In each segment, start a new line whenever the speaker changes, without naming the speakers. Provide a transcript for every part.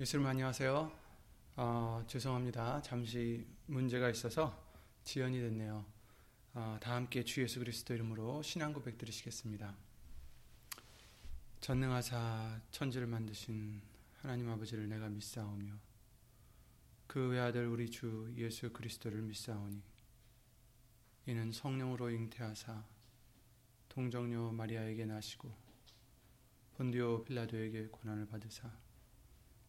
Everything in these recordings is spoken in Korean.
예수님 안녕하세요. 어, 죄송합니다. 잠시 문제가 있어서 지연이 됐네요. 어, 다 함께 주 예수 그리스도 이름으로 신앙 고백 드리시겠습니다. 전능하사 천지를 만드신 하나님 아버지를 내가 믿사오며 그 외아들 우리 주 예수 그리스도를 믿사오니 이는 성령으로 잉태하사 동정녀 마리아에게 나시고 본디오 빌라도에게 고난을 받으사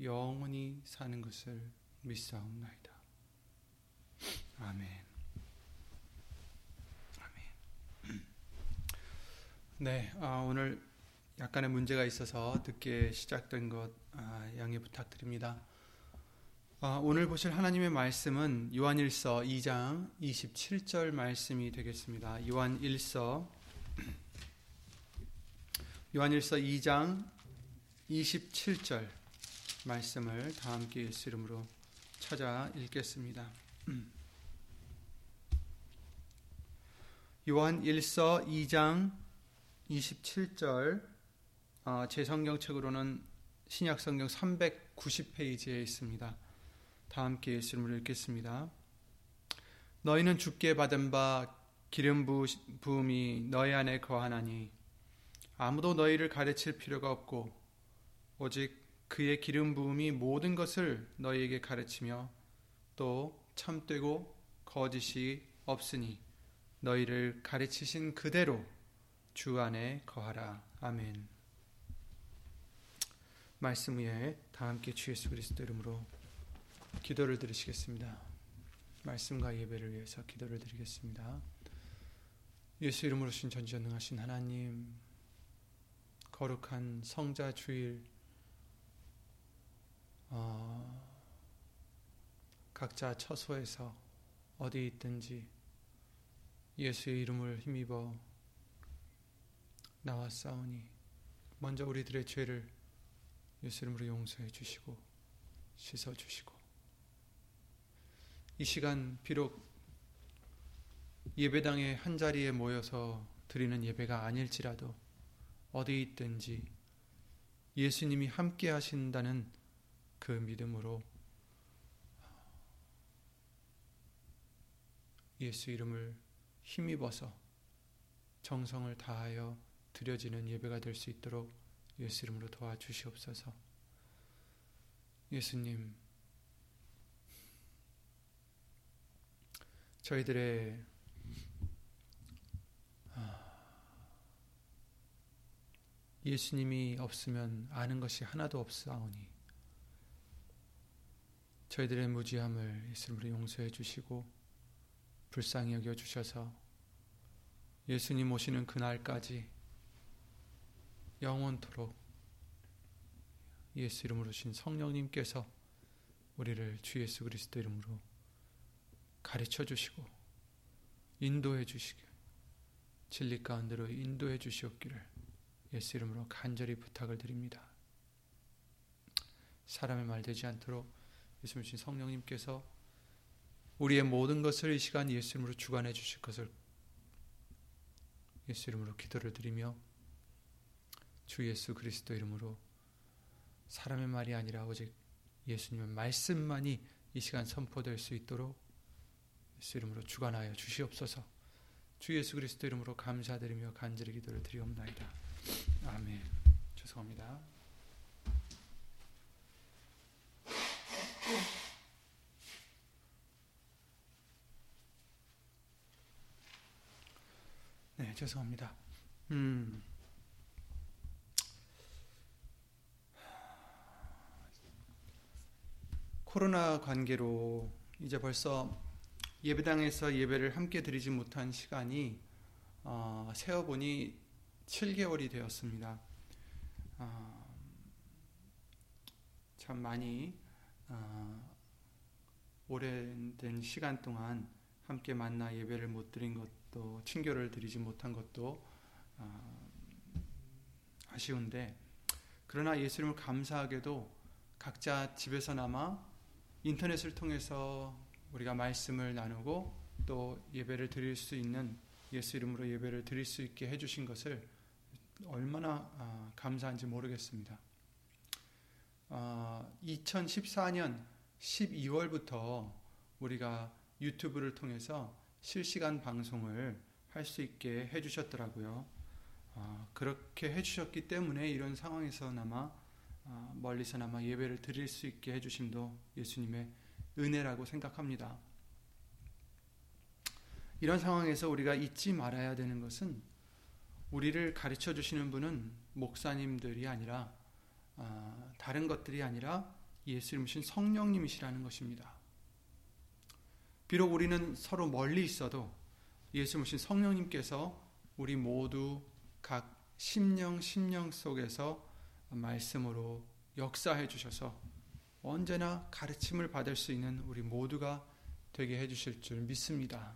영원히 사는 것을 믿사옵나이다. 아멘. 아멘. 네, 아, 오늘 약간의 문제가 있어서 늦게 시작된 것 아, 양해 부탁드립니다. 아, 오늘 보실 하나님의 말씀은 요한일서 2장 27절 말씀이 되겠습니다. 요한일서 요한일서 2장 27절 말씀을 다 함께 예수 이름으로 찾아 읽겠습니다. 요한 1서 2장 27절 어, 제 성경책으로는 신약 성경 390페이지에 있습니다. 다 함께 예수 이름으로 읽겠습니다. 너희는 주께 받은 바 기름 부음이 너희 안에 거하나니 아무도 너희를 가르칠 필요가 없고 오직 그의 기름 부음이 모든 것을 너희에게 가르치며 또 참되고 거짓이 없으니 너희를 가르치신 그대로 주 안에 거하라. 아멘. 말씀 위에 다 함께 주 예수 그리스도 이름으로 기도를 드리시겠습니다. 말씀과 예배를 위해서 기도를 드리겠습니다. 예수 이름으로 신 전지전능하신 하나님 거룩한 성자 주일 어, 각자 처소에서 어디 있든지 예수의 이름을 힘입어 나왔사오니 먼저 우리들의 죄를 예수 이름으로 용서해 주시고 씻어 주시고. 이 시간 비록 예배당에 한 자리에 모여서 드리는 예배가 아닐지라도 어디 있든지 예수님이 함께 하신다는 그 믿음으로 예수 이름을 힘입어서 정성을 다하여 드려지는 예배가 될 수 있도록 예수 이름으로 도와주시옵소서. 예수님, 저희들의 예수님이 없으면 아는 것이 하나도 없사오니 저희들의 무지함을 예수님으로 용서해 주시고 불쌍히 여겨 주셔서 예수님 오시는 그날까지 영원토록 예수 이름으로 신 성령님께서 우리를 주 예수 그리스도 이름으로 가르쳐 주시고 인도해 주시길 진리 가운데로 인도해 주시옵기를 예수 이름으로 간절히 부탁을 드립니다. 사람의 말 되지 않도록 예수님 신 성령님께서 우리의 모든 것을 이 시간 예수 이름으로 주관해 주실 것을 예수 이름으로 기도를 드리며 주 예수 그리스도 이름으로 사람의 말이 아니라 오직 예수님의 말씀만이 이 시간 선포될 수 있도록 예수 이름으로 주관하여 주시옵소서. 주 예수 그리스도 이름으로 감사드리며 간절히 기도를 드리옵나이다. 아멘. 죄송합니다. 네, 죄송합니다. 음. 코로나 관계로 이제 벌써 예배당에서 예배를 함께 드리지 못한 시간이 어, 세어보니 7개월이 되었습니다. 어, 참 많이 어, 오랜 시간 동안 함께 만나 예배를 못 드린 것도 친교를 드리지 못한 것도 어, 아쉬운데 그러나 예수님을 감사하게도 각자 집에서나마 인터넷을 통해서 우리가 말씀을 나누고 또 예배를 드릴 수 있는 예수 이름으로 예배를 드릴 수 있게 해주신 것을 얼마나 아, 감사한지 모르겠습니다. 2014년 아, 12월부터 우리가 유튜브를 통해서 실시간 방송을 할 수 있게 해주셨더라고요. 아, 그렇게 해주셨기 때문에 이런 상황에서나마 멀리서나마 예배를 드릴 수 있게 해주심도 예수님의 은혜라고 생각합니다. 이런 상황에서 우리가 잊지 말아야 되는 것은 우리를 가르쳐 주시는 분은 목사님들이 아니라 아, 다른 것들이 아니라 예수님이신 성령님이시라는 것입니다. 비록 우리는 서로 멀리 있어도 예수님이신 성령님께서 우리 모두 각 심령 심령 속에서 말씀으로 역사해 주셔서 언제나 가르침을 받을 수 있는 우리 모두가 되게 해 주실 줄 믿습니다.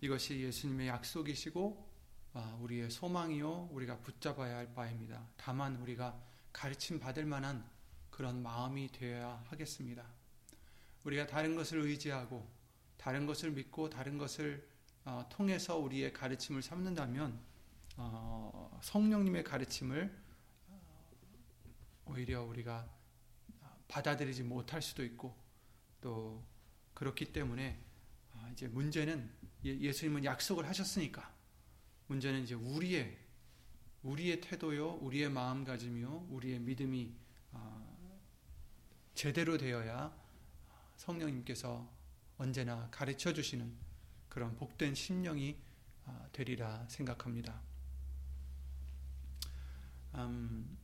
이것이 예수님의 약속이시고 아, 우리의 소망이요 우리가 붙잡아야 할 바입니다. 다만 우리가 가르침 받을 만한 그런 마음이 되어야 하겠습니다. 우리가 다른 것을 의지하고 다른 것을 믿고 다른 것을 어, 통해서 우리의 가르침을 삼는다면 어, 성령님의 가르침을 어, 오히려 우리가 받아들이지 못할 수도 있고 또 그렇기 때문에 아, 이제 문제는 예, 예수님은 약속을 하셨으니까 문제는 이제 우리의 우리의 태도요, 우리의 마음가짐이요, 우리의 믿음이 아, 제대로 되어야 성령님께서 언제나 가르쳐 주시는 그런 복된 심령이 아, 되리라 생각합니다. 음,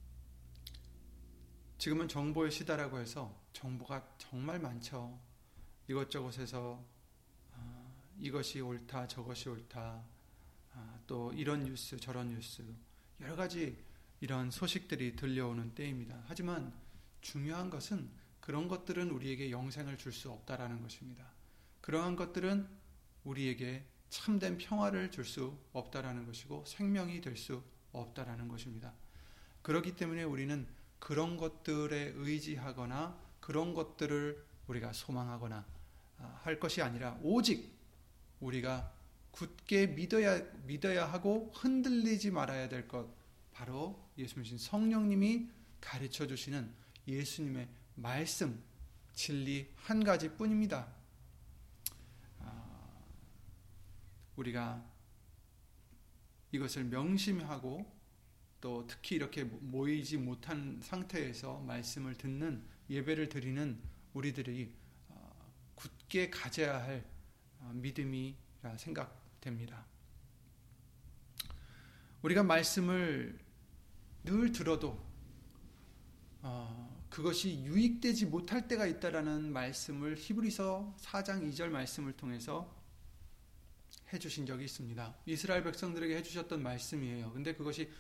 지금은 정보의 시대라고 해서 정보가 정말 많죠. 이것저것에서 이것이 옳다, 저것이 옳다, 아, 또 이런 뉴스, 저런 뉴스, 여러 가지 이런 소식들이 들려오는 때입니다. 하지만 중요한 것은 그런 것들은 우리에게 영생을 줄 수 없다라는 것입니다. 그러한 것들은 우리에게 참된 평화를 줄 수 없다라는 것이고 생명이 될 수 없다라는 것입니다. 그렇기 때문에 우리는 그런 것들에 의지하거나 그런 것들을 우리가 소망하거나 아, 할 것이 아니라 오직 우리가 굳게 믿어야 믿어야 하고 흔들리지 말아야 될 것 바로 예수님 성령님이 가르쳐 주시는 예수님의 말씀 진리 한 가지뿐입니다. 아, 우리가 이것을 명심하고 또 특히 이렇게 모이지 못한 상태에서 말씀을 듣는 예배를 드리는 우리들이 아, 굳게 가져야 할 어, 믿음이라 생각 됩니다. 우리가 말씀을 늘 들어도 어, 그것이 유익되지 못할 때가 있다라는 말씀을 히브리서 4장 2절 말씀을 통해서 해주신 적이 있습니다. 이스라엘 백성들에게 해주셨던 말씀이에요. 근데 그것이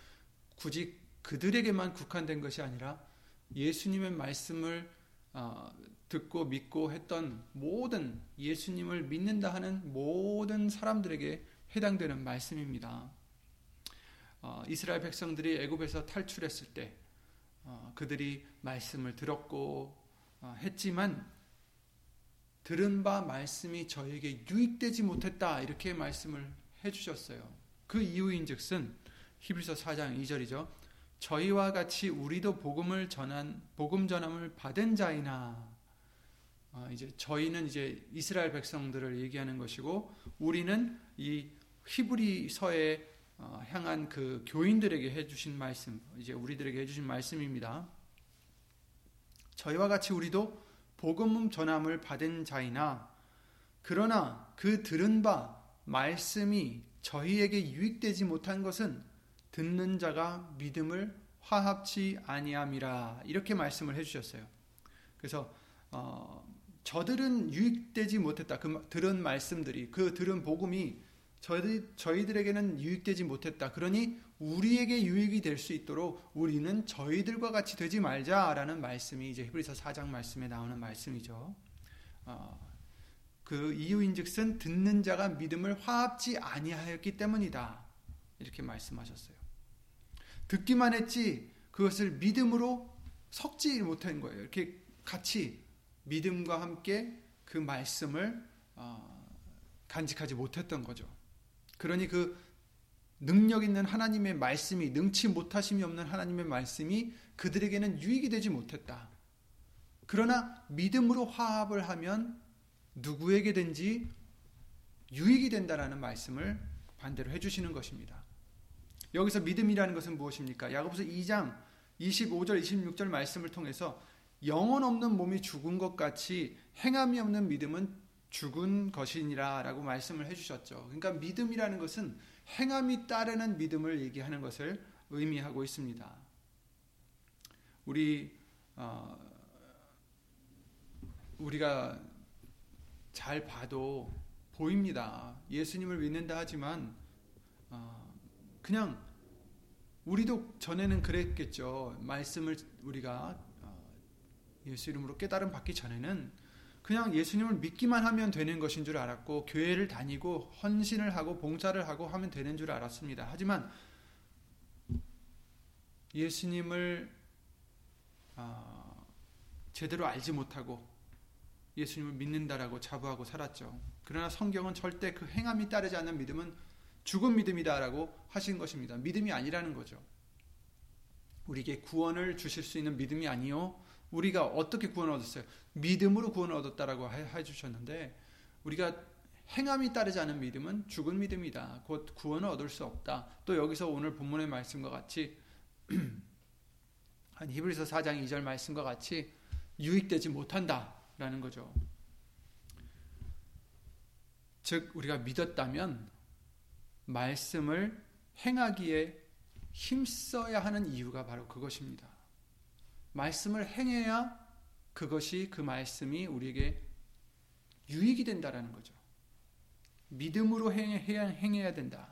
굳이 그들에게만 국한된 것이 아니라 예수님의 말씀을 어, 듣고 믿고 했던 모든 예수님을 믿는다 하는 모든 사람들에게 해당되는 말씀입니다. 어, 이스라엘 백성들이 애굽에서 탈출했을 때 어, 그들이 말씀을 들었고 어, 했지만 들은 바 말씀이 저에게 유익되지 못했다 이렇게 말씀을 해주셨어요. 그 이유인즉슨 히브리서 4장 2절이죠. 저희와 같이 우리도 복음을 전한 복음 전함을 받은 자이나 어, 이제 저희는 이제 이스라엘 백성들을 얘기하는 것이고 우리는 이 히브리서에 어, 향한 그 교인들에게 해주신 말씀, 이제 우리들에게 해주신 말씀입니다. 저희와 같이 우리도 복음 전함을 받은 자이나 그러나 그 들은 바 말씀이 저희에게 유익되지 못한 것은 듣는 자가 믿음을 화합치 아니함이라 이렇게 말씀을 해주셨어요. 그래서 어, 저들은 유익되지 못했다. 그 들은 말씀들이 그 들은 복음이 저희, 저희들에게는 유익되지 못했다. 그러니 우리에게 유익이 될 수 있도록 우리는 저희들과 같이 되지 말자라는 말씀이 이제 히브리서 4장 말씀에 나오는 말씀이죠. 어, 그 이유인즉슨 듣는 자가 믿음을 화합지 아니하였기 때문이다. 이렇게 말씀하셨어요. 듣기만 했지 그것을 믿음으로 섞지 못한 거예요. 이렇게 같이 믿음과 함께 그 말씀을 어, 간직하지 못했던 거죠. 그러니 그 능력 있는 하나님의 말씀이 능치 못하심이 없는 하나님의 말씀이 그들에게는 유익이 되지 못했다. 그러나 믿음으로 화합을 하면 누구에게든지 유익이 된다라는 말씀을 반대로 해주시는 것입니다. 여기서 믿음이라는 것은 무엇입니까? 야고보서 2장 25절 26절 말씀을 통해서 영혼 없는 몸이 죽은 것 같이 행함이 없는 믿음은 죽은 것이니라 라고 말씀을 해주셨죠. 그러니까 믿음이라는 것은 행함이 따르는 믿음을 얘기하는 것을 의미하고 있습니다. 우리 어, 우리가 잘 봐도 보입니다. 예수님을 믿는다 하지만 어, 그냥 우리도 전에는 그랬겠죠. 말씀을 우리가 어, 예수 이름으로 깨달음 받기 전에는 그냥 예수님을 믿기만 하면 되는 것인 줄 알았고 교회를 다니고 헌신을 하고 봉사를 하고 하면 되는 줄 알았습니다. 하지만 예수님을 어, 제대로 알지 못하고 예수님을 믿는다라고 자부하고 살았죠. 그러나 성경은 절대 그 행함이 따르지 않는 믿음은 죽은 믿음이다라고 하신 것입니다. 믿음이 아니라는 거죠. 우리에게 구원을 주실 수 있는 믿음이 아니요. 우리가 어떻게 구원을 얻었어요? 믿음으로 구원을 얻었다라고 해 주셨는데 우리가 행함이 따르지 않은 믿음은 죽은 믿음이다. 곧 구원을 얻을 수 없다. 또 여기서 오늘 본문의 말씀과 같이 한 히브리서 4장 2절 말씀과 같이 유익되지 못한다라는 거죠. 즉 우리가 믿었다면 말씀을 행하기에 힘써야 하는 이유가 바로 그것입니다. 말씀을 행해야 그것이 그 말씀이 우리에게 유익이 된다라는 거죠. 믿음으로 행해야, 행해야 된다.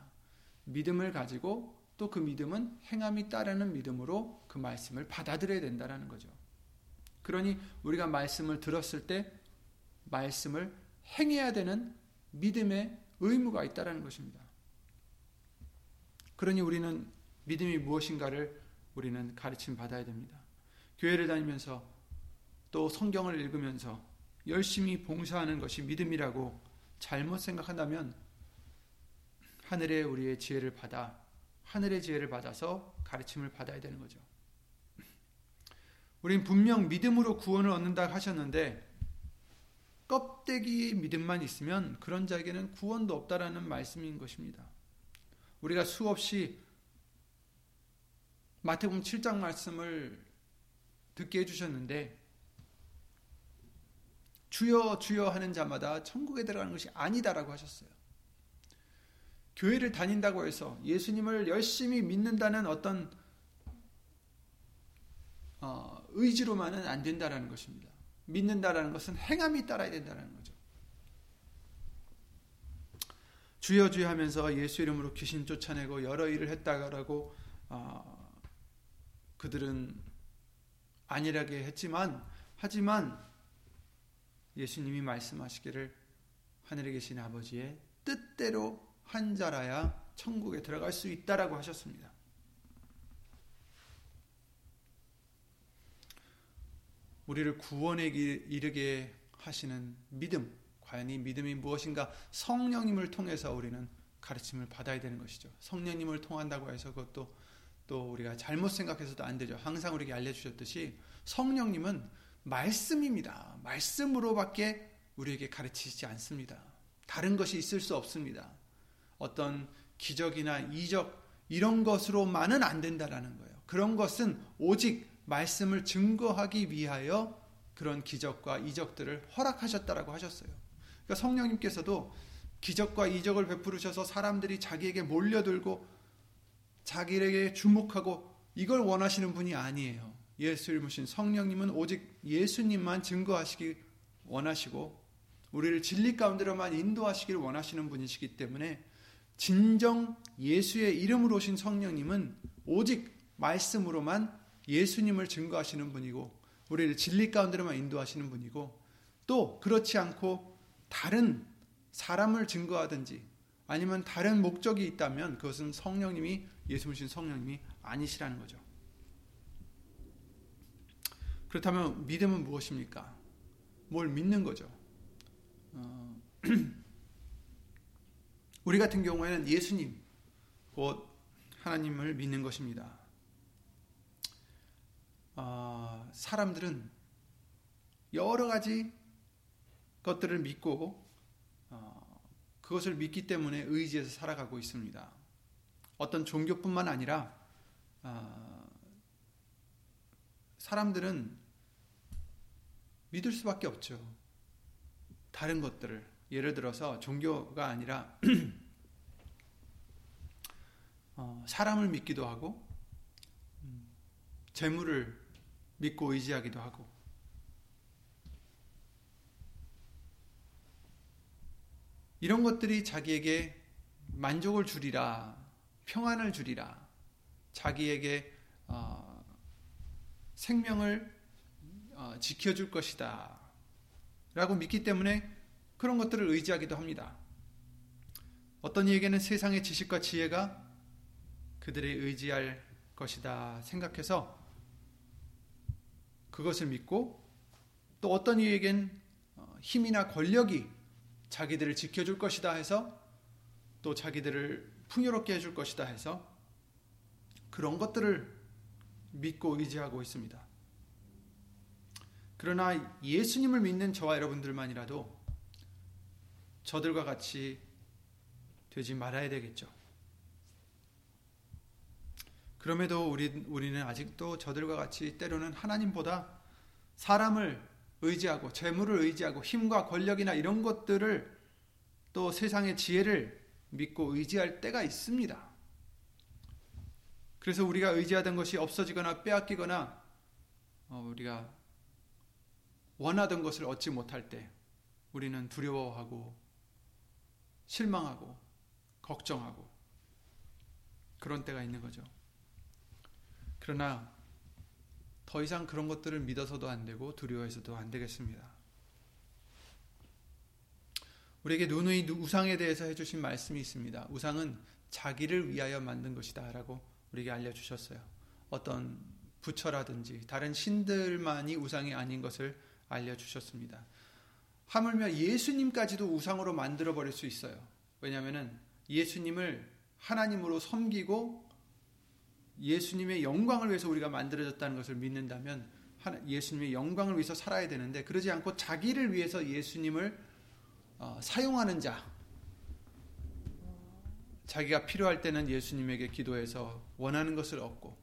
믿음을 가지고 또 그 믿음은 행함이 따르는 믿음으로 그 말씀을 받아들여야 된다라는 거죠. 그러니 우리가 말씀을 들었을 때 말씀을 행해야 되는 믿음의 의무가 있다라는 것입니다. 그러니 우리는 믿음이 무엇인가를 우리는 가르침 받아야 됩니다. 교회를 다니면서 또 성경을 읽으면서 열심히 봉사하는 것이 믿음이라고 잘못 생각한다면 하늘의 우리의 지혜를 받아 하늘의 지혜를 받아서 가르침을 받아야 되는 거죠. 우린 분명 믿음으로 구원을 얻는다 하셨는데 껍데기 믿음만 있으면 그런 자에게는 구원도 없다라는 말씀인 것입니다. 우리가 수없이 마태복음 7장 말씀을 듣게 해주셨는데 주여 주여 하는 자마다 천국에 들어가는 것이 아니다라고 하셨어요. 교회를 다닌다고 해서 예수님을 열심히 믿는다는 어떤 어, 의지로만은 안 된다라는 것입니다. 믿는다라는 것은 행함이 따라야 된다는 거죠. 주여 주여 하면서 예수 이름으로 귀신 쫓아내고 여러 일을 했다라고 어, 그들은 안일하게 했지만 하지만 예수님이 말씀하시기를 하늘에 계신 아버지의 뜻대로 한 자라야 천국에 들어갈 수 있다라고 하셨습니다. 우리를 구원에 이르게 하시는 믿음, 과연 이 믿음이 무엇인가 성령님을 통해서 우리는 가르침을 받아야 되는 것이죠. 성령님을 통한다고 해서 그것도 또 우리가 잘못 생각해서도 안 되죠. 항상 우리에게 알려주셨듯이 성령님은 말씀입니다. 말씀으로밖에 우리에게 가르치지 않습니다. 다른 것이 있을 수 없습니다. 어떤 기적이나 이적 이런 것으로만은 안 된다라는 거예요. 그런 것은 오직 말씀을 증거하기 위하여 그런 기적과 이적들을 허락하셨다라고 하셨어요. 그러니까 성령님께서도 기적과 이적을 베푸르셔서 사람들이 자기에게 몰려들고 자기에게 주목하고 이걸 원하시는 분이 아니에요. 예수를 모신 성령님은 오직 예수님만 증거하시기 원하시고 우리를 진리 가운데로만 인도하시기를 원하시는 분이시기 때문에 진정 예수의 이름으로 오신 성령님은 오직 말씀으로만 예수님을 증거하시는 분이고 우리를 진리 가운데로만 인도하시는 분이고 또 그렇지 않고 다른 사람을 증거하든지 아니면 다른 목적이 있다면 그것은 성령님이 예수님신 성령님이 아니시라는 거죠. 그렇다면 믿음은 무엇입니까? 뭘 믿는 거죠. 어, 우리 같은 경우에는 예수님, 곧 하나님을 믿는 것입니다. 어, 사람들은 여러 가지 것들을 믿고 어, 그것을 믿기 때문에 의지해서 살아가고 있습니다. 어떤 종교뿐만 아니라 어, 사람들은 믿을 수밖에 없죠. 다른 것들을. 예를 들어서 종교가 아니라 어, 사람을 믿기도 하고 음, 재물을 믿고 의지하기도 하고. 이런 것들이 자기에게 만족을 주리라 평안을 주리라 자기에게 어, 생명을 어, 지켜줄 것이다 라고 믿기 때문에 그런 것들을 의지하기도 합니다. 어떤 이에게는 세상의 지식과 지혜가 그들이 의지할 것이다 생각해서 그것을 믿고 또 어떤 이에겐 어, 힘이나 권력이 자기들을 지켜줄 것이다 해서 또 자기들을 풍요롭게 해줄 것이다 해서 그런 것들을 믿고 의지하고 있습니다. 그러나 예수님을 믿는 저와 여러분들만이라도 저들과 같이 되지 말아야 되겠죠. 그럼에도 우리, 우리는 아직도 저들과 같이 때로는 하나님보다 사람을 의지하고 재물을 의지하고 힘과 권력이나 이런 것들을 또 세상의 지혜를 믿고 의지할 때가 있습니다. 그래서 우리가 의지하던 것이 없어지거나 빼앗기거나 어, 우리가 원하던 것을 얻지 못할 때 우리는 두려워하고 실망하고 걱정하고 그런 때가 있는 거죠. 그러나 더 이상 그런 것들을 믿어서도 안 되고 두려워해서도 안 되겠습니다. 우리에게 누누이 우상에 대해서 해주신 말씀이 있습니다. 우상은 자기를 위하여 만든 것이다 라고 우리에게 알려주셨어요. 어떤 부처라든지 다른 신들만이 우상이 아닌 것을 알려주셨습니다. 하물며 예수님까지도 우상으로 만들어버릴 수 있어요. 왜냐하면 예수님을 하나님으로 섬기고 예수님의 영광을 위해서 우리가 만들어졌다는 것을 믿는다면 예수님의 영광을 위해서 살아야 되는데 그러지 않고 자기를 위해서 예수님을 어, 사용하는 자 자기가 필요할 때는 예수님에게 기도해서 원하는 것을 얻고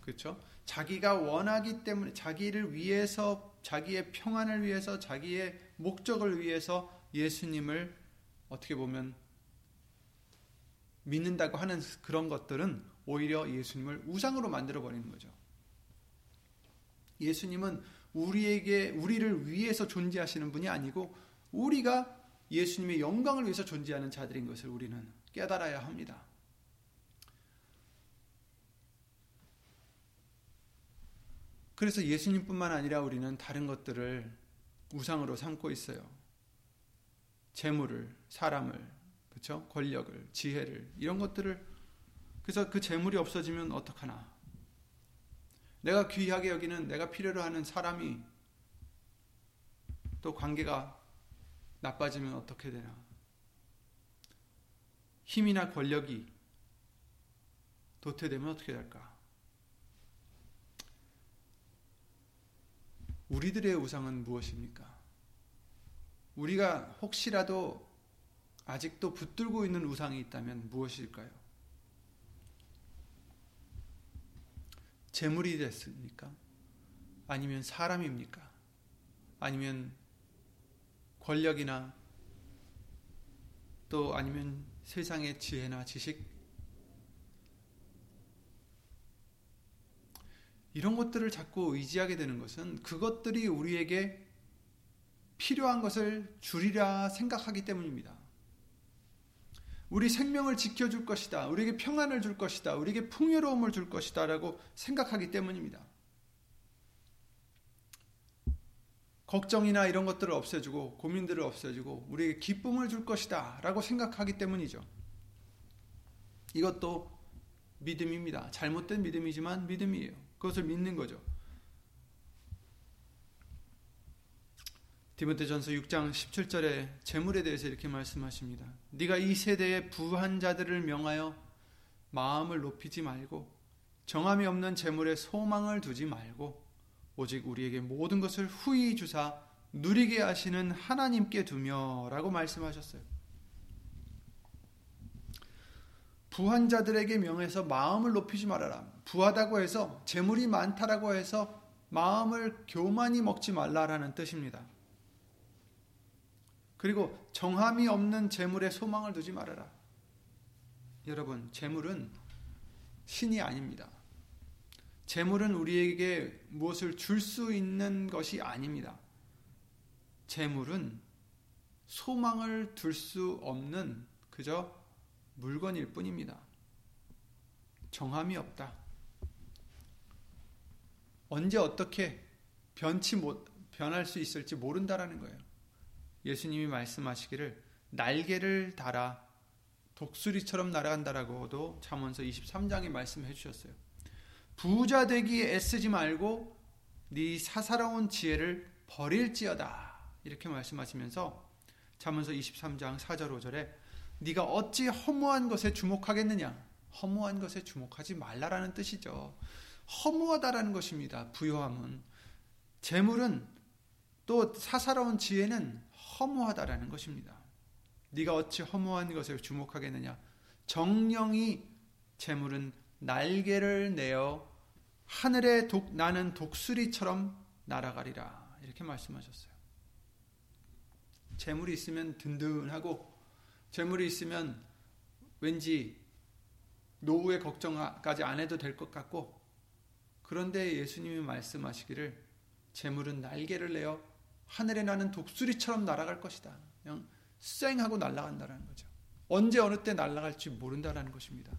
그렇죠? 자기가 원하기 때문에 자기를 위해서 자기의 평안을 위해서 자기의 목적을 위해서 예수님을 어떻게 보면 믿는다고 하는 그런 것들은 오히려 예수님을 우상으로 만들어 버리는 거죠. 예수님은 우리에게 우리를 위해서 존재하시는 분이 아니고 우리가 예수님의 영광을 위해서 존재하는 자들인 것을 우리는 깨달아야 합니다. 그래서 예수님뿐만 아니라 우리는 다른 것들을 우상으로 삼고 있어요. 재물을, 사람을, 그렇죠? 권력을, 지혜를 이런 것들을 그래서 그 재물이 없어지면 어떡하나? 내가 귀하게 여기는 내가 필요로 하는 사람이 또 관계가 나빠지면 어떻게 되나? 힘이나 권력이 도태되면 어떻게 될까? 우리들의 우상은 무엇입니까? 우리가 혹시라도 아직도 붙들고 있는 우상이 있다면 무엇일까요? 재물이 됐습니까? 아니면 사람입니까? 아니면 권력이나 또 아니면 세상의 지혜나 지식 이런 것들을 자꾸 의지하게 되는 것은 그것들이 우리에게 필요한 것을 주리라 생각하기 때문입니다. 우리 생명을 지켜줄 것이다. 우리에게 평안을 줄 것이다. 우리에게 풍요로움을 줄 것이다. 라고 생각하기 때문입니다. 걱정이나 이런 것들을 없애주고 고민들을 없애주고 우리에게 기쁨을 줄 것이다. 라고 생각하기 때문이죠. 이것도 믿음입니다. 잘못된 믿음이지만 믿음이에요. 그것을 믿는 거죠. 디모데전서 6장 17절에 재물에 대해서 이렇게 말씀하십니다. 네가 이 세대의 부한 자들을 명하여 마음을 높이지 말고 정함이 없는 재물에 소망을 두지 말고 오직 우리에게 모든 것을 후히 주사 누리게 하시는 하나님께 두며라고 말씀하셨어요. 부한 자들에게 명해서 마음을 높이지 말아라. 부하다고 해서 재물이 많다라고 해서 마음을 교만히 먹지 말라라는 뜻입니다. 그리고 정함이 없는 재물에 소망을 두지 말아라. 여러분, 재물은 신이 아닙니다. 재물은 우리에게 무엇을 줄 수 있는 것이 아닙니다. 재물은 소망을 둘 수 없는 그저 물건일 뿐입니다. 정함이 없다. 언제 어떻게 변치 못 변할 수 있을지 모른다라는 거예요. 예수님이 말씀하시기를 날개를 달아 독수리처럼 날아간다라고도 잠언서 23장에 말씀해 주셨어요. 부자 되기에 애쓰지 말고 네 사사로운 지혜를 버릴지어다. 이렇게 말씀하시면서 잠언서 23장 4절 5절에 네가 어찌 허무한 것에 주목하겠느냐? 허무한 것에 주목하지 말라라는 뜻이죠. 허무하다라는 것입니다. 부요함은 재물은 또 사사로운 지혜는 허무하다라는 것입니다. 네가 어찌 허무한 것에 주목하겠느냐? 정령이 재물은 날개를 내어 하늘에 독, 나는 독수리처럼 날아가리라. 이렇게 말씀하셨어요. 재물이 있으면 든든하고 재물이 있으면 왠지 노후의 걱정까지 안 해도 될 것 같고 그런데 예수님이 말씀하시기를 재물은 날개를 내어 하늘에 나는 독수리처럼 날아갈 것이다. 그냥 쌩하고 날아간다는 거죠. 언제 어느 때 날아갈지 모른다라는 것입니다.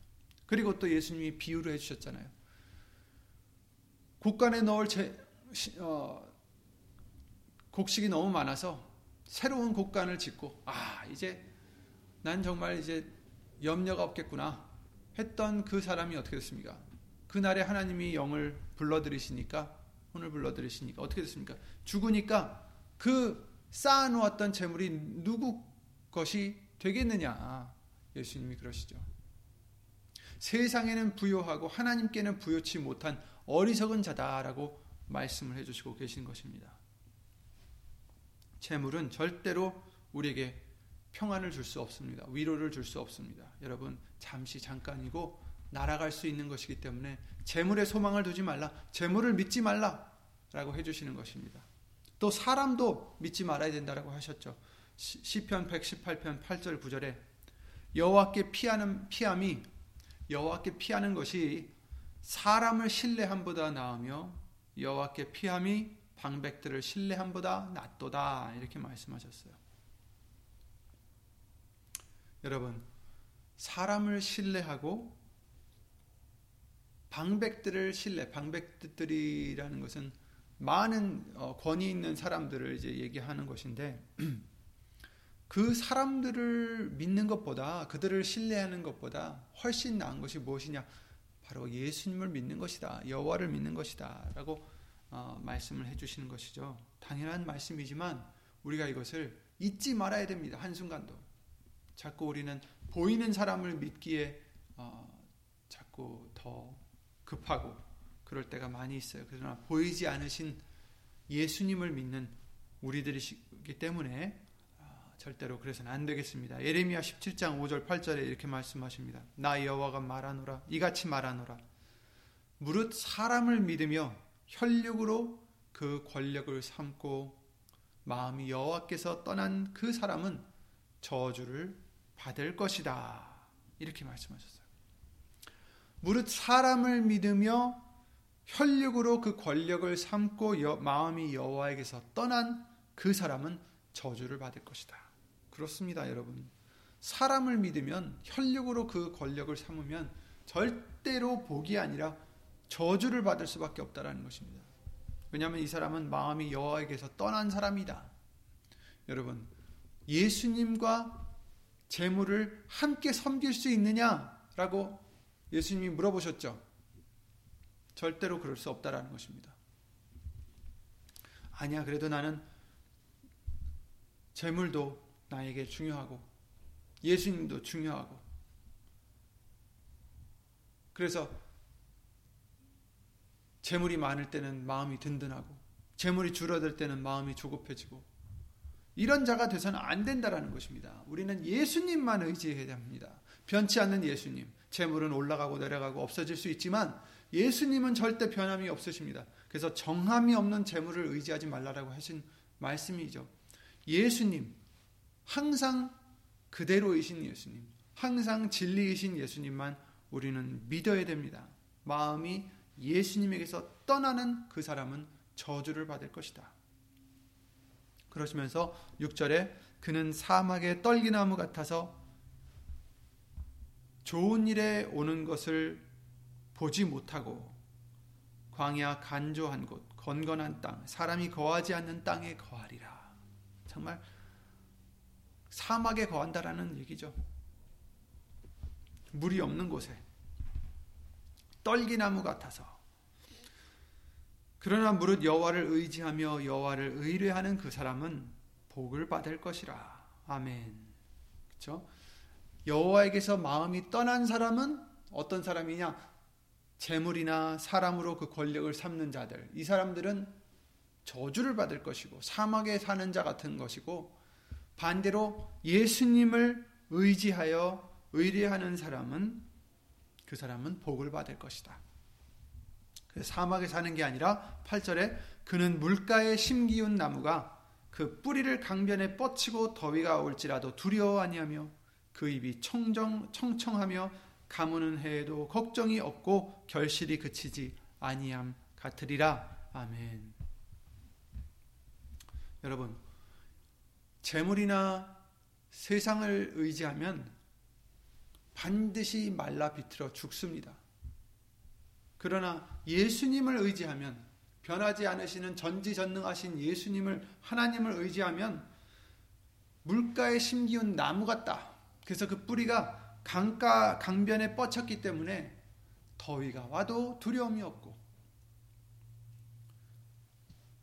그리고 또 예수님이 비유를 해주셨잖아요. 곡간에 넣을 제, 어, 곡식이 너무 많아서 새로운 곡간을 짓고 아 이제 난 정말 이제 염려가 없겠구나 했던 그 사람이 어떻게 됐습니까? 그날에 하나님이 영을 불러들이시니까 혼을 불러들이시니까 어떻게 됐습니까? 죽으니까 그 쌓아놓았던 재물이 누구 것이 되겠느냐? 예수님이 그러시죠. 세상에는 부요하고 하나님께는 부요치 못한 어리석은 자다라고 말씀을 해주시고 계신 것입니다. 재물은 절대로 우리에게 평안을 줄 수 없습니다. 위로를 줄 수 없습니다. 여러분, 잠시 잠깐이고 날아갈 수 있는 것이기 때문에 재물에 소망을 두지 말라. 재물을 믿지 말라. 라고 해주시는 것입니다. 또 사람도 믿지 말아야 된다라고 하셨죠. 시편 118편 8절 9절에 여호와께 피하는 피함이 여호와께 피하는 것이 사람을 신뢰함보다 나으며 여호와께 피함이 방백들을 신뢰함보다 낫도다 이렇게 말씀하셨어요. 여러분 사람을 신뢰하고 방백들을 신뢰 방백들이라는 것은 많은 어, 권위 있는 사람들을 이제 얘기하는 것인데 그 사람들을 믿는 것보다 그들을 신뢰하는 것보다 훨씬 나은 것이 무엇이냐? 바로 예수님을 믿는 것이다. 여호와를 믿는 것이다라고 어, 말씀을 해 주시는 것이죠. 당연한 말씀이지만 우리가 이것을 잊지 말아야 됩니다. 한순간도. 자꾸 우리는 보이는 사람을 믿기에 어, 자꾸 더 급하고 그럴 때가 많이 있어요. 그러나 보이지 않으신 예수님을 믿는 우리들이기 때문에 아, 절대로 그래서는 안 되겠습니다. 예레미야 17장 5절 8절에 이렇게 말씀하십니다. 나 여호와가 말하노라 이같이 말하노라 무릇 사람을 믿으며 혈육으로 그 권력을 삼고 마음이 여호와께서 떠난 그 사람은 저주를 받을 것이다. 이렇게 말씀하셨어요. 무릇 사람을 믿으며 혈육으로 그 권력을 삼고 여, 마음이 여호와에게서 떠난 그 사람은 저주를 받을 것이다. 그렇습니다, 여러분. 사람을 믿으면 혈육으로 그 권력을 삼으면 절대로 복이 아니라 저주를 받을 수밖에 없다라는 것입니다. 왜냐하면 이 사람은 마음이 여호와에게서 떠난 사람이다. 여러분, 예수님과 재물을 함께 섬길 수 있느냐라고 예수님이 물어보셨죠. 절대로 그럴 수 없다라는 것입니다. 아니야, 그래도 나는 재물도 나에게 중요하고 예수님도 중요하고 그래서 재물이 많을 때는 마음이 든든하고 재물이 줄어들 때는 마음이 조급해지고 이런 자가 돼서는 안 된다라는 것입니다. 우리는 예수님만 의지해야 합니다. 변치 않는 예수님. 재물은 올라가고 내려가고 없어질 수 있지만 예수님은 절대 변함이 없으십니다. 그래서 정함이 없는 재물을 의지하지 말라라고 하신 말씀이죠. 예수님 항상 그대로이신 예수님, 항상 진리이신 예수님만 우리는 믿어야 됩니다. 마음이 예수님에게서 떠나는 그 사람은 저주를 받을 것이다. 그러시면서 6절에 그는 사막의 떨기나무 같아서 좋은 일에 오는 것을 보지 못하고 광야 간조한 곳, 건건한 땅, 사람이 거하지 않는 땅에 거하리라. 정말 사막에 거한다라는 얘기죠. 물이 없는 곳에 떨기나무 같아서 그러나 무릇 여호와를 의지하며 여호와를 의뢰하는 그 사람은 복을 받을 것이라. 아멘. 그렇죠? 여호와에게서 마음이 떠난 사람은 어떤 사람이냐? 재물이나 사람으로 그 권력을 삼는 자들. 이 사람들은 저주를 받을 것이고 사막에 사는 자 같은 것이고 반대로 예수님을 의지하여 의뢰하는 사람은 그 사람은 복을 받을 것이다. 사막에 사는 게 아니라 8절에 그는 물가에 심기운 나무가 그 뿌리를 강변에 뻗치고 더위가 올지라도 두려워 아니하며 그 입이 청정 청청하며 가무는 해에도 걱정이 없고 결실이 그치지 아니함 같으리라. 아멘. 여러분 재물이나 세상을 의지하면 반드시 말라 비틀어 죽습니다. 그러나 예수님을 의지하면 변하지 않으시는 전지전능하신 예수님을 하나님을 의지하면 물가에 심기운 나무 같다. 그래서 그 뿌리가 강가 강변에 뻗쳤기 때문에 더위가 와도 두려움이 없고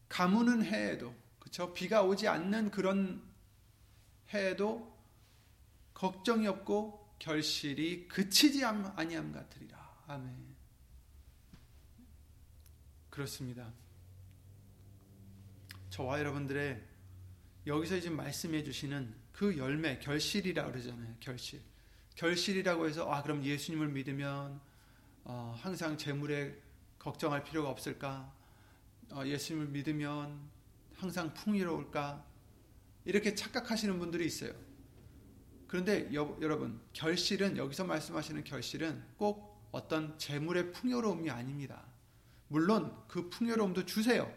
가무는 해에도 그렇죠 비가 오지 않는 그런 해에도 걱정이 없고 결실이 그치지 아니함 같으리라. 아멘. 그렇습니다. 저와 여러분들의 여기서 지금 말씀해 주시는 그 열매, 결실이라고 그러잖아요. 결실. 결실이라고 해서 아 그럼 예수님을 믿으면 어, 항상 재물에 걱정할 필요가 없을까? 어, 예수님을 믿으면 항상 풍요로울까? 이렇게 착각하시는 분들이 있어요. 그런데 여, 여러분 결실은 여기서 말씀하시는 결실은 꼭 어떤 재물의 풍요로움이 아닙니다. 물론 그 풍요로움도 주세요.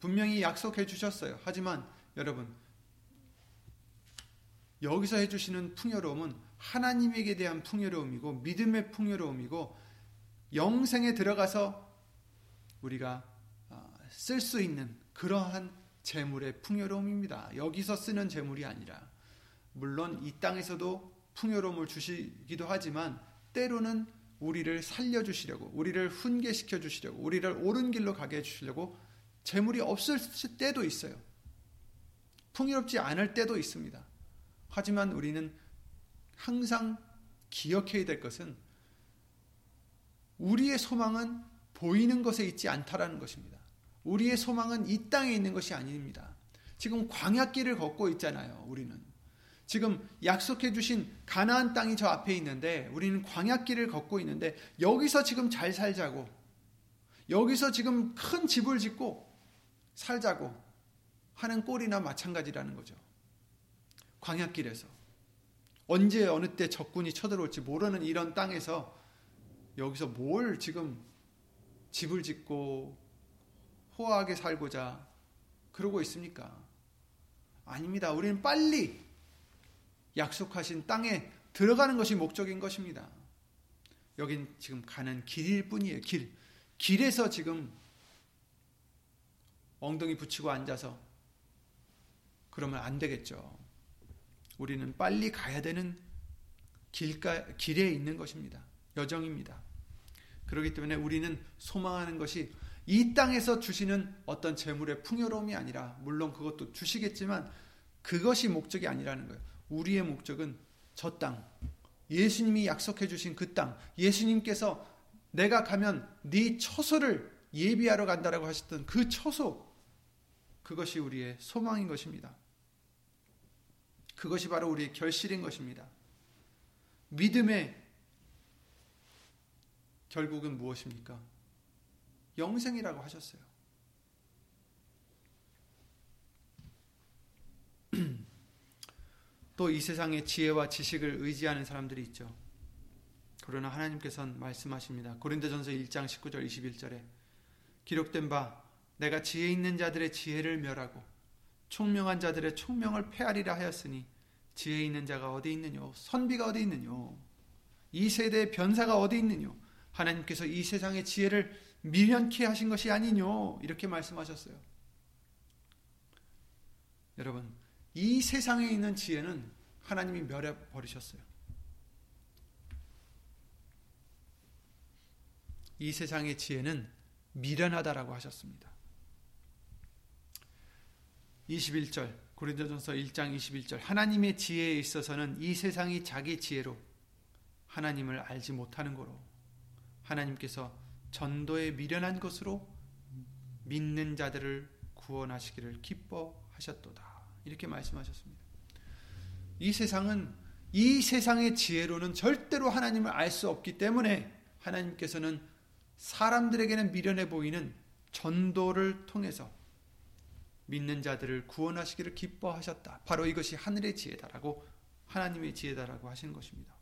분명히 약속해 주셨어요. 하지만 여러분 여기서 해 주시는 풍요로움은 하나님에게 대한 풍요로움이고 믿음의 풍요로움이고 영생에 들어가서 우리가 어, 쓸수 있는 그러한 재물의 풍요로움입니다. 여기서 쓰는 재물이 아니라 물론 이 땅에서도 풍요로움을 주시기도 하지만 때로는 우리를 살려주시려고, 우리를 훈계시켜 주시려고, 우리를 옳은 길로 가게 해주시려고 재물이 없을 때도 있어요. 풍요롭지 않을 때도 있습니다. 하지만 우리는 항상 기억해야 될 것은 우리의 소망은 보이는 것에 있지 않다라는 것입니다. 우리의 소망은 이 땅에 있는 것이 아닙니다. 지금 광야길을 걷고 있잖아요, 우리는. 지금 약속해 주신 가나안 땅이 저 앞에 있는데 우리는 광야길을 걷고 있는데 여기서 지금 잘 살자고 여기서 지금 큰 집을 짓고 살자고 하는 꼴이나 마찬가지라는 거죠. 광야길에서 언제 어느 때 적군이 쳐들어올지 모르는 이런 땅에서 여기서 뭘 지금 집을 짓고 호화하게 살고자 그러고 있습니까? 아닙니다. 우리는 빨리 약속하신 땅에 들어가는 것이 목적인 것입니다. 여긴 지금 가는 길일 뿐이에요. 길. 길에서 지금 엉덩이 붙이고 앉아서 그러면 안 되겠죠. 우리는 빨리 가야 되는 길가, 길에 있는 것입니다. 여정입니다. 그렇기 때문에 우리는 소망하는 것이 이 땅에서 주시는 어떤 재물의 풍요로움이 아니라 물론 그것도 주시겠지만 그것이 목적이 아니라는 거예요. 우리의 목적은 저 땅, 예수님이 약속해 주신 그 땅, 예수님께서 내가 가면 네 처소를 예비하러 간다라고 하셨던 그 처소, 그것이 우리의 소망인 것입니다. 그것이 바로 우리의 결실인 것입니다. 믿음의 결국은 무엇입니까? 영생이라고 하셨어요. 또 이 세상의 지혜와 지식을 의지하는 사람들이 있죠. 그러나 하나님께서는 말씀하십니다. 고린도전서 1장 19절 21절에 기록된 바 내가 지혜 있는 자들의 지혜를 멸하고 총명한 자들의 총명을 폐하리라 하였으니 지혜 있는 자가 어디 있느뇨 선비가 어디 있느뇨 이 세대의 변사가 어디 있느뇨 하나님께서 이 세상의 지혜를 미련케 하신 것이 아니뇨 이렇게 말씀하셨어요. 여러분 이 세상에 있는 지혜는 하나님이 멸해 버리셨어요. 이 세상의 지혜는 미련하다라고 하셨습니다. 21절 고린도전서 1장 21절 하나님의 지혜에 있어서는 이 세상이 자기 지혜로 하나님을 알지 못하는 거로 하나님께서 전도에 미련한 것으로 믿는 자들을 구원하시기를 기뻐하셨도다. 이렇게 말씀하셨습니다. 이 세상은 이 세상의 지혜로는 절대로 하나님을 알 수 없기 때문에 하나님께서는 사람들에게는 미련해 보이는 전도를 통해서 믿는 자들을 구원하시기를 기뻐하셨다. 바로 이것이 하늘의 지혜다라고 하나님의 지혜다라고 하시는 것입니다.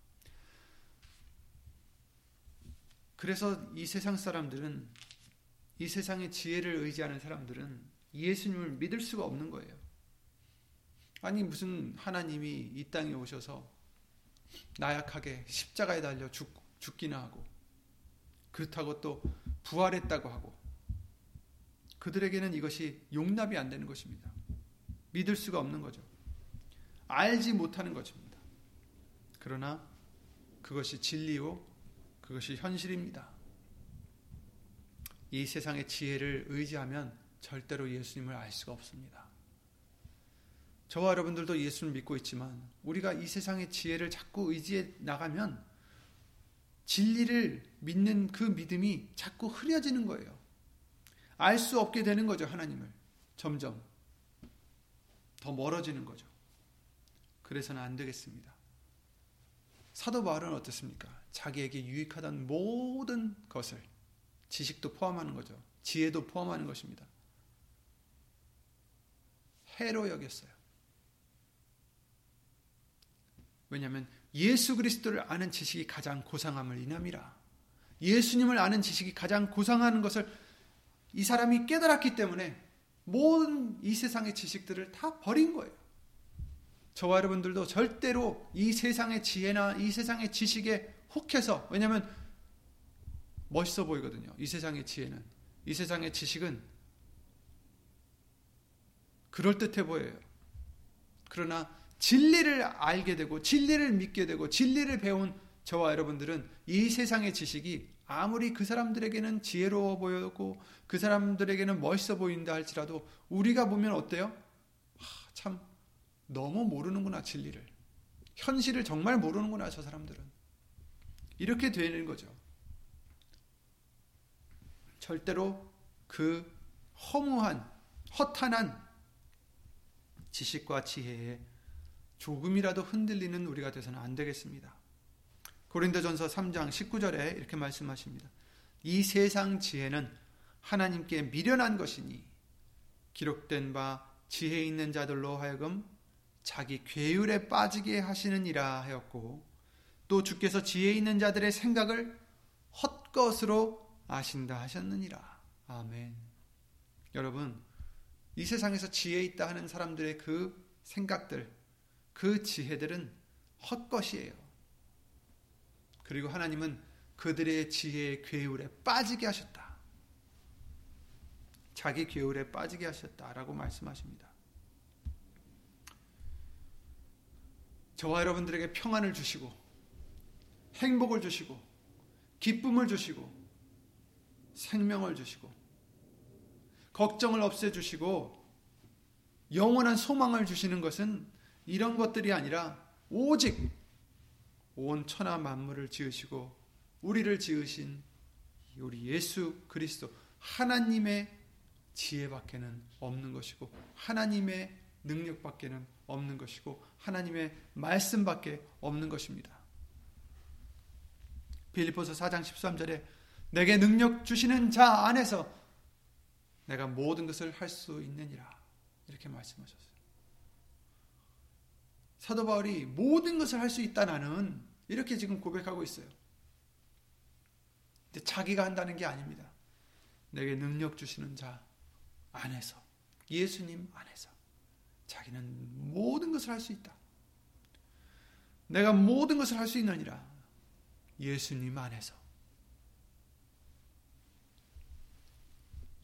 그래서 이 세상 사람들은 이 세상의 지혜를 의지하는 사람들은 예수님을 믿을 수가 없는 거예요. 아니 무슨 하나님이 이 땅에 오셔서 나약하게 십자가에 달려 죽, 죽기나 하고 그렇다고 또 부활했다고 하고 그들에게는 이것이 용납이 안 되는 것입니다. 믿을 수가 없는 거죠. 알지 못하는 것입니다. 그러나 그것이 진리요, 그것이 현실입니다. 이 세상의 지혜를 의지하면 절대로 예수님을 알 수가 없습니다. 저와 여러분들도 예수를 믿고 있지만 우리가 이 세상의 지혜를 자꾸 의지해 나가면 진리를 믿는 그 믿음이 자꾸 흐려지는 거예요. 알 수 없게 되는 거죠, 하나님을. 점점. 더 멀어지는 거죠. 그래서는 안 되겠습니다. 사도 바울은 어떻습니까? 자기에게 유익하던 모든 것을 지식도 포함하는 거죠. 지혜도 포함하는 것입니다. 해로 여겼어요. 왜냐하면 예수 그리스도를 아는 지식이 가장 고상함을 인함이라. 예수님을 아는 지식이 가장 고상하는 것을 이 사람이 깨달았기 때문에 모든 이 세상의 지식들을 다 버린 거예요. 저와 여러분들도 절대로 이 세상의 지혜나 이 세상의 지식에 혹해서 왜냐하면 멋있어 보이거든요. 이 세상의 지혜는 이 세상의 지식은 그럴듯해 보여요. 그러나 진리를 알게 되고 진리를 믿게 되고 진리를 배운 저와 여러분들은 이 세상의 지식이 아무리 그 사람들에게는 지혜로워 보였고 그 사람들에게는 멋있어 보인다 할지라도 우리가 보면 어때요? 하, 참 너무 모르는구나 진리를 현실을 정말 모르는구나 저 사람들은 이렇게 되는 거죠. 절대로 그 허무한 허탄한 지식과 지혜에 조금이라도 흔들리는 우리가 되서는 안 되겠습니다. 고린도전서 3장 19절에 이렇게 말씀하십니다. 이 세상 지혜는 하나님께 미련한 것이니 기록된 바 지혜 있는 자들로 하여금 자기 괴율에 빠지게 하시느니라 하였고 또 주께서 지혜 있는 자들의 생각을 헛것으로 아신다 하셨느니라. 아멘. 여러분, 이 세상에서 지혜 있다 하는 사람들의 그 생각들, 그 지혜들은 헛것이에요. 그리고 하나님은 그들의 지혜의 괴울에 빠지게 하셨다. 자기 괴울에 빠지게 하셨다라고 말씀하십니다. 저와 여러분들에게 평안을 주시고 행복을 주시고 기쁨을 주시고 생명을 주시고 걱정을 없애 주시고 영원한 소망을 주시는 것은 이런 것들이 아니라 오직 온 천하 만물을 지으시고 우리를 지으신 우리 예수 그리스도 하나님의 지혜밖에는 없는 것이고 하나님의 능력밖에는 없는 것이고 하나님의 말씀밖에 없는 것입니다. 빌리포스 4장 13절에 내게 능력 주시는 자 안에서 내가 모든 것을 할 수 있느니라 이렇게 말씀하셨어요. 사도 바울이 모든 것을 할 수 있다 나는 이렇게 지금 고백하고 있어요. 근데 자기가 한다는 게 아닙니다. 내게 능력 주시는 자 안에서 예수님 안에서 자기는 모든 것을 할 수 있다. 내가 모든 것을 할 수 있느니라. 예수님 안에서.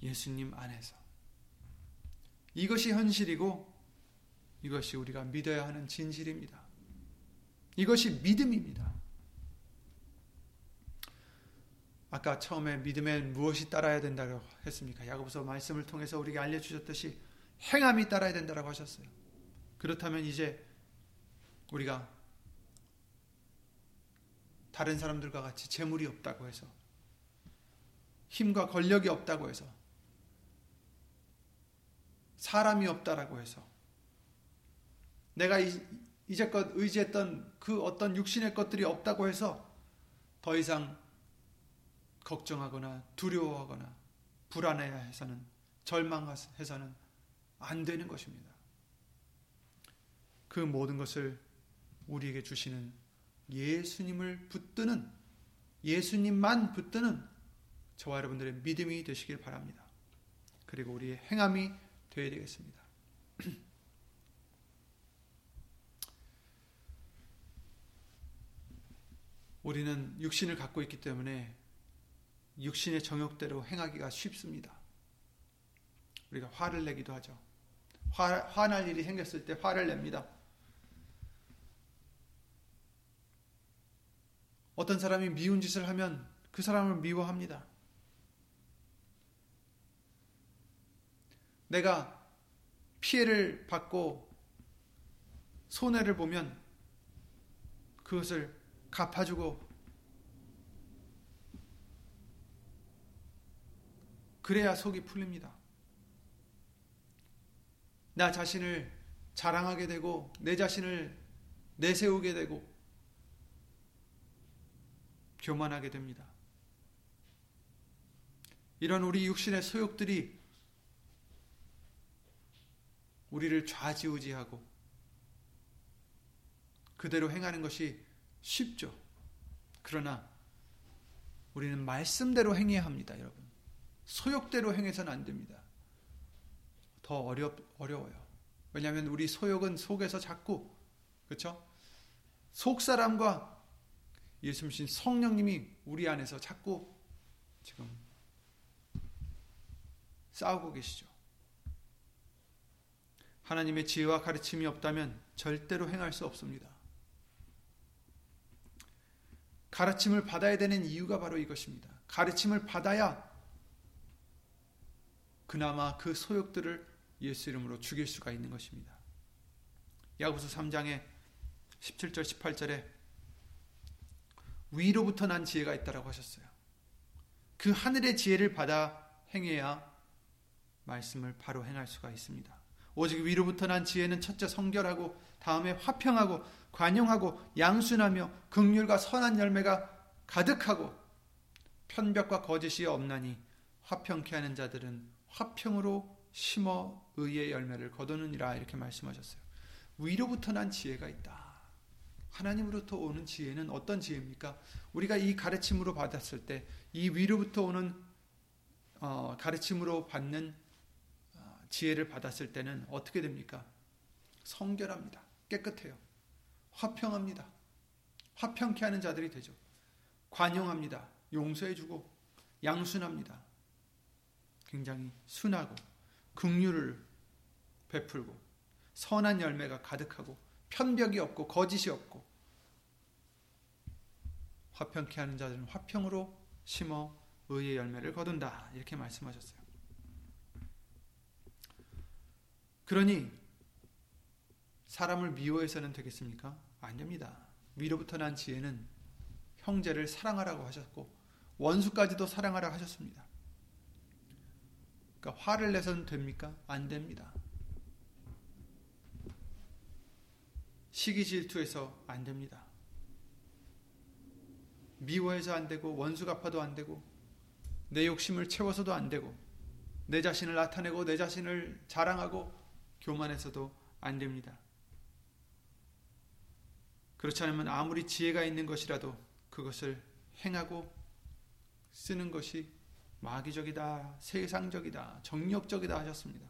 예수님 안에서. 이것이 현실이고 이것이 우리가 믿어야 하는 진실입니다. 이것이 믿음입니다. 아까 처음에 믿음에 무엇이 따라야 된다고 했습니까? 야고보서 말씀을 통해서 우리에게 알려 주셨듯이 행함이 따라야 된다고 하셨어요. 그렇다면 이제 우리가 다른 사람들과 같이 재물이 없다고 해서 힘과 권력이 없다고 해서 사람이 없다라고 해서 내가 이제껏 의지했던 그 어떤 육신의 것들이 없다고 해서 더 이상 걱정하거나 두려워하거나 불안해해서는 절망해서는 안 되는 것입니다. 그 모든 것을 우리에게 주시는 예수님을 붙드는 예수님만 붙드는 저와 여러분들의 믿음이 되시길 바랍니다. 그리고 우리의 행함이 되어야 되겠습니다. 우리는 육신을 갖고 있기 때문에 육신의 정욕대로 행하기가 쉽습니다. 우리가 화를 내기도 하죠. 화, 화날 일이 생겼을 때 화를 냅니다. 어떤 사람이 미운 짓을 하면 그 사람을 미워합니다. 내가 피해를 받고 손해를 보면 그것을 갚아주고 그래야 속이 풀립니다. 나 자신을 자랑하게 되고 내 자신을 내세우게 되고 교만하게 됩니다. 이런 우리 육신의 소욕들이 우리를 좌지우지하고 그대로 행하는 것이 쉽죠. 그러나 우리는 말씀대로 행해야 합니다, 여러분. 소욕대로 행해서는 안 됩니다. 더 어렵, 어려워요. 왜냐하면 우리 소욕은 속에서 자꾸, 그렇죠? 속 사람과 예수님 성령님이 우리 안에서 자꾸 지금 싸우고 계시죠. 하나님의 지혜와 가르침이 없다면 절대로 행할 수 없습니다. 가르침을 받아야 되는 이유가 바로 이것입니다. 가르침을 받아야 그나마 그 소욕들을 예수 이름으로 죽일 수가 있는 것입니다. 야고보서 3장에 17절 18절에 위로부터 난 지혜가 있다라고 하셨어요. 그 하늘의 지혜를 받아 행해야 말씀을 바로 행할 수가 있습니다. 오직 위로부터 난 지혜는 첫째 성결하고 다음에 화평하고 관용하고 양순하며 극률과 선한 열매가 가득하고 편벽과 거짓이 없나니 화평케 하는 자들은 화평으로 심어 의의 열매를 거두느니라 이렇게 말씀하셨어요. 위로부터 난 지혜가 있다. 하나님으로부터 오는 지혜는 어떤 지혜입니까? 우리가 이 가르침으로 받았을 때 이 위로부터 오는 어, 가르침으로 받는 지혜를 받았을 때는 어떻게 됩니까? 성결합니다. 깨끗해요. 화평합니다. 화평케 하는 자들이 되죠. 관용합니다. 용서해주고 양순합니다. 굉장히 순하고 긍휼을 베풀고 선한 열매가 가득하고 편벽이 없고 거짓이 없고 화평케 하는 자들은 화평으로 심어 의의 열매를 거둔다. 이렇게 말씀하셨어요. 그러니 사람을 미워해서는 되겠습니까? 안 됩니다. 위로부터 난 지혜는 형제를 사랑하라고 하셨고 원수까지도 사랑하라 하셨습니다. 그러니까 화를 내서는 됩니까? 안 됩니다. 시기 질투해서 안 됩니다. 미워해서 안 되고 원수 갚아도 안 되고 내 욕심을 채워서도 안 되고 내 자신을 나타내고 내 자신을 자랑하고 교만해서도 안 됩니다. 그렇지 않으면 아무리 지혜가 있는 것이라도 그것을 행하고 쓰는 것이 마귀적이다, 세상적이다, 정력적이다 하셨습니다.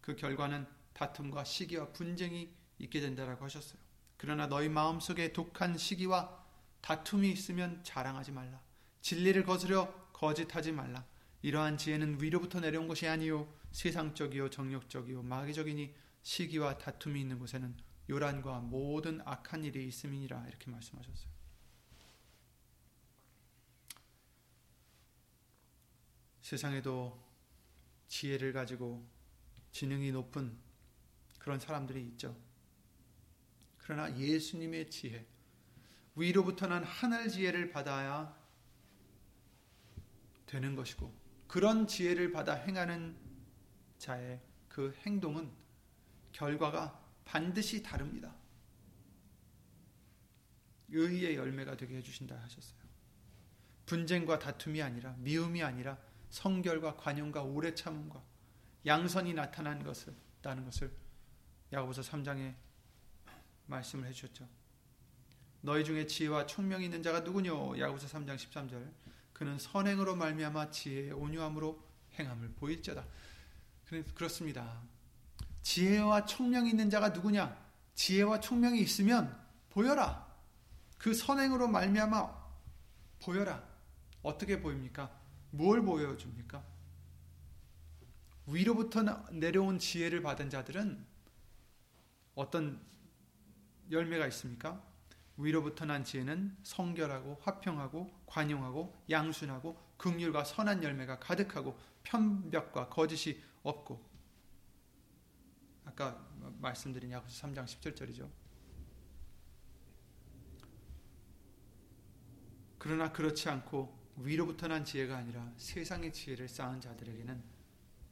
그 결과는 다툼과 시기와 분쟁이 있게 된다라고 하셨어요. 그러나 너희 마음속에 독한 시기와 다툼이 있으면 자랑하지 말라. 진리를 거스려 거짓하지 말라. 이러한 지혜는 위로부터 내려온 것이 아니요 세상적이요 정력적이요 마귀적이니 시기와 다툼이 있는 곳에는 요란과 모든 악한 일이 있음이니라 이렇게 말씀하셨어요. 세상에도 지혜를 가지고 지능이 높은 그런 사람들이 있죠. 그러나 예수님의 지혜, 위로부터 난 하늘 지혜를 받아야 되는 것이고, 그런 지혜를 받아 행하는 자의 그 행동은 결과가 반드시 다릅니다. 의의 열매가 되게 해주신다 하셨어요. 분쟁과 다툼이 아니라 미움이 아니라 성결과 관용과 오래 참음과 양선이 나타난 것을 다는 것을 야고보서 3장에 말씀을 해 주셨죠. 너희 중에 지혜와 총명이 있는 자가 누구뇨? 야고보서 3장 13절. 그는 선행으로 말미암아 지혜의 온유함으로 행함을 보일자다. 그렇습니다. 지혜와 총명이 있는 자가 누구냐? 지혜와 총명이 있으면 보여라. 그 선행으로 말미암아 보여라. 어떻게 보입니까? 뭘 보여줍니까? 위로부터 내려온 지혜를 받은 자들은 어떤 열매가 있습니까? 위로부터 난 지혜는 성결하고 화평하고 관용하고 양순하고 긍휼과 선한 열매가 가득하고 편벽과 거짓이 없고 아까 말씀드린 야고보서 3장 17절이죠. 그러나 그렇지 않고 위로부터 난 지혜가 아니라 세상의 지혜를 쌓은 자들에게는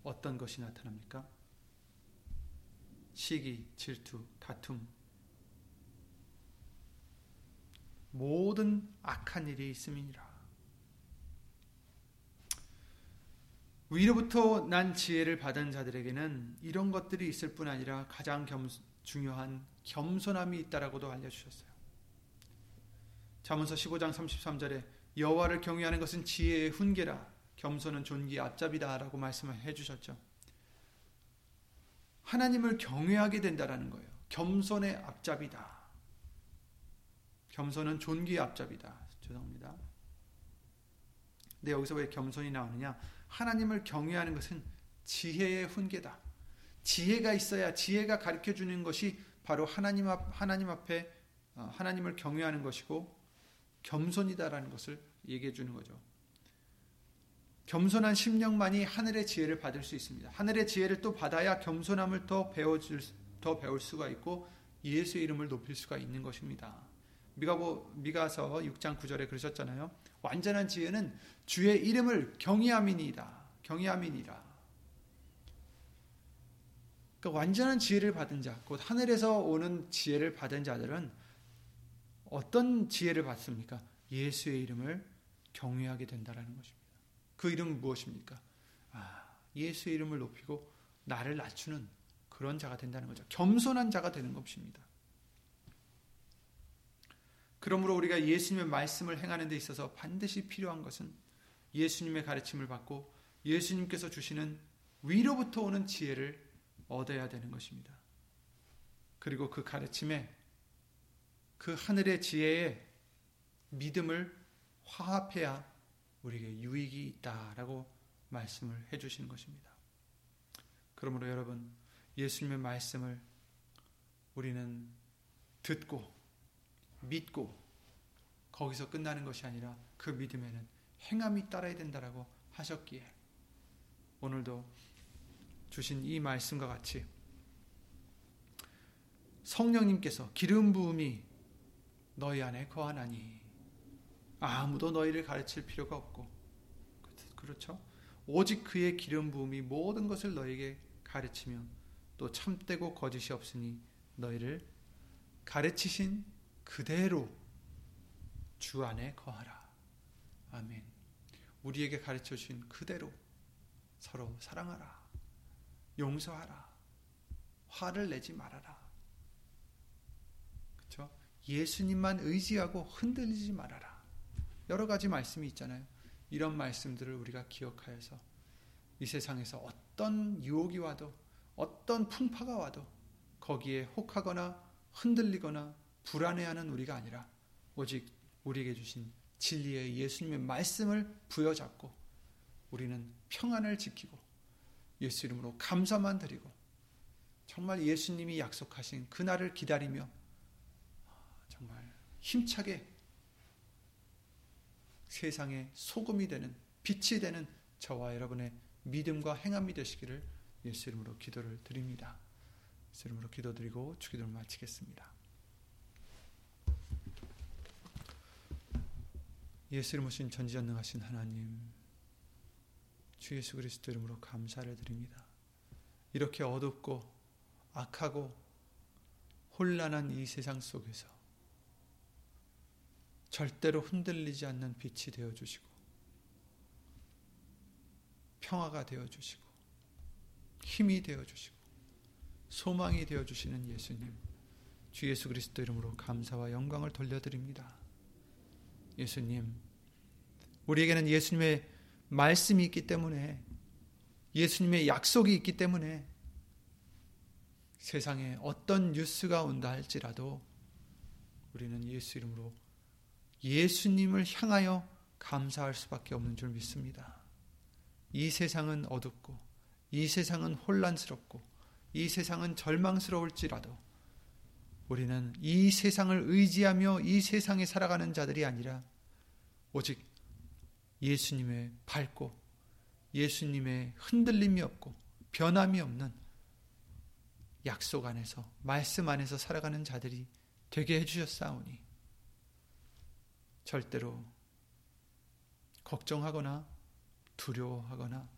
어떤 것이 나타납니까? 시기, 질투, 다툼, 모든 악한 일이 있음이니라. 위로부터 난 지혜를 받은 자들에게는 이런 것들이 있을 뿐 아니라 가장 겸, 중요한 겸손함이 있다라고도 알려주셨어요. 자문서 15장 33절에 여호와를 경외하는 것은 지혜의 훈계라 겸손은 존귀 앞잡이다라고 말씀해 주셨죠. 하나님을 경외하게 된다라는 거예요. 겸손의 앞잡이다. 겸손은 존귀의 앞잡이다. 죄송합니다. 근데 여기서 왜 겸손이 나오느냐? 하나님을 경외하는 것은 지혜의 훈계다. 지혜가 있어야 지혜가 가르쳐 주는 것이 바로 하나님 앞 하나님 앞에 어, 하나님을 경외하는 것이고 겸손이다라는 것을 얘기해 주는 거죠. 겸손한 심령만이 하늘의 지혜를 받을 수 있습니다. 하늘의 지혜를 또 받아야 겸손함을 더 배워줄 더 배울 수가 있고 예수의 이름을 높일 수가 있는 것입니다. 미가보 미가서 6장 9절에 그러셨잖아요. 완전한 지혜는 주의 이름을 경외함이니이다. 경외함이니라. 그러니까 완전한 지혜를 받은 자, 곧 하늘에서 오는 지혜를 받은 자들은 어떤 지혜를 받습니까? 예수의 이름을 경외하게 된다라는 것입니다. 그 이름은 무엇입니까? 아, 예수의 이름을 높이고 나를 낮추는 그런 자가 된다는 거죠. 겸손한 자가 되는 것입니다. 그러므로 우리가 예수님의 말씀을 행하는 데 있어서 반드시 필요한 것은 예수님의 가르침을 받고 예수님께서 주시는 위로부터 오는 지혜를 얻어야 되는 것입니다. 그리고 그 가르침에 그 하늘의 지혜에 믿음을 화합해야 우리에게 유익이 있다라고 말씀을 해주시는 것입니다. 그러므로 여러분 예수님의 말씀을 우리는 듣고 믿고 거기서 끝나는 것이 아니라 그 믿음에는 행함이 따라야 된다라고 하셨기에 오늘도 주신 이 말씀과 같이 성령님께서 기름 부음이 너희 안에 거하나니 아무도 너희를 가르칠 필요가 없고 그렇죠? 오직 그의 기름 부음이 모든 것을 너에게 가르치며 또 참되고 거짓이 없으니 너희를 가르치신 그대로 주 안에 거하라. 아멘. 우리에게 가르쳐 주신 그대로 서로 사랑하라. 용서하라. 화를 내지 말아라. 예수님만 의지하고 흔들리지 말아라. 여러 가지 말씀이 있잖아요. 이런 말씀들을 우리가 기억하여서 이 세상에서 어떤 유혹이 와도 어떤 풍파가 와도 거기에 혹하거나 흔들리거나 불안해하는 우리가 아니라 오직 우리에게 주신 진리의 예수님의 말씀을 부여잡고 우리는 평안을 지키고 예수 이름으로 감사만 드리고 정말 예수님이 약속하신 그날을 기다리며 힘차게 세상의 소금이 되는 빛이 되는 저와 여러분의 믿음과 행함이 되시기를 예수 이름으로 기도를 드립니다. 예수 이름으로 기도드리고 주기도를 마치겠습니다. 예수 이름 오신 전지전능하신 하나님 주 예수 그리스도 이름으로 감사를 드립니다. 이렇게 어둡고 악하고 혼란한 이 세상 속에서 절대로 흔들리지 않는 빛이 되어 주시고 평화가 되어 주시고 힘이 되어 주시고 소망이 되어 주시는 예수님 주 예수 그리스도 이름으로 감사와 영광을 돌려드립니다. 예수님 우리에게는 예수님의 말씀이 있기 때문에 예수님의 약속이 있기 때문에 세상에 어떤 뉴스가 온다 할지라도 우리는 예수 이름으로 예수님을 향하여 감사할 수밖에 없는 줄 믿습니다. 이 세상은 어둡고, 이 세상은 혼란스럽고, 이 세상은 절망스러울지라도 우리는 이 세상을 의지하며 이 세상에 살아가는 자들이 아니라 오직 예수님의 밝고 예수님의 흔들림이 없고 변함이 없는 약속 안에서 말씀 안에서 살아가는 자들이 되게 해주셨사오니 절대로 걱정하거나 두려워하거나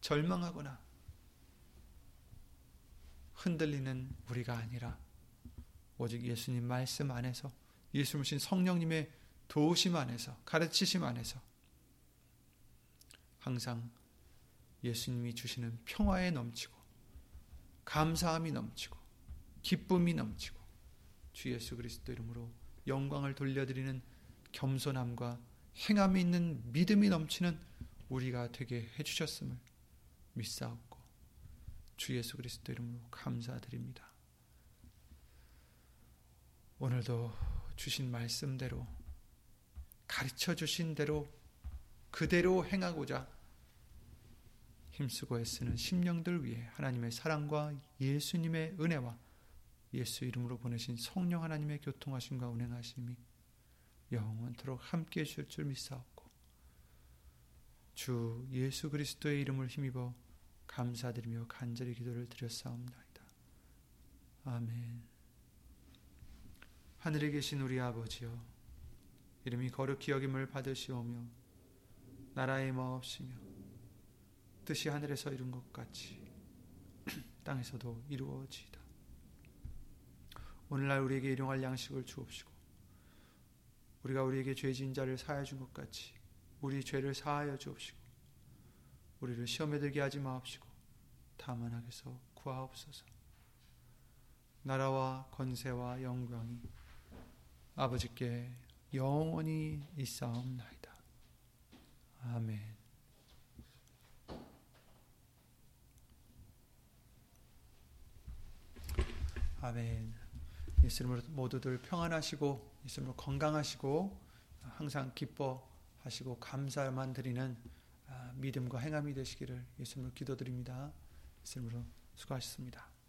절망하거나 흔들리는 우리가 아니라 오직 예수님 말씀 안에서 예수님신 성령님의 도우심 안에서 가르치심 안에서 항상 예수님이 주시는 평화에 넘치고 감사함이 넘치고 기쁨이 넘치고 주 예수 그리스도 이름으로 영광을 돌려드리는 겸손함과 행함이 있는 믿음이 넘치는 우리가 되게 해주셨음을 믿사옵고 주 예수 그리스도 이름으로 감사드립니다. 오늘도 주신 말씀대로 가르쳐 주신 대로 그대로 행하고자 힘쓰고 애쓰는 심령들 위해 하나님의 사랑과 예수님의 은혜와 예수 이름으로 보내신 성령 하나님의 교통하심과 운행하심이 영원토록 함께 해주실 줄 믿사옵고 주 예수 그리스도의 이름을 힘입어 감사드리며 간절히 기도를 드렸사옵나이다. 아멘 하늘에 계신 우리 아버지여 이름이 거룩히 여김을 받으시오며 나라의 마옵시며 뜻이 하늘에서 이룬 것 같이 땅에서도 이루어지이다. 오늘날 우리에게 일용할 양식을 주옵시고 우리가 우리에게 죄진 자를 사하여 준 것 같이 우리 죄를 사하여 주옵시고 우리를 시험에 들게 하지 마옵시고 다만 하게서 구하옵소서. 나라와 권세와 영광이 아버지께 영원히 있사옵나이다. 아멘. 아멘. 예수님으로 모두들 평안하시고 예수님으로 건강하시고 항상 기뻐하시고 감사만 드리는 아, 믿음과 행함이 되시기를 예수님으로 기도드립니다. 예수님으로 수고하셨습니다.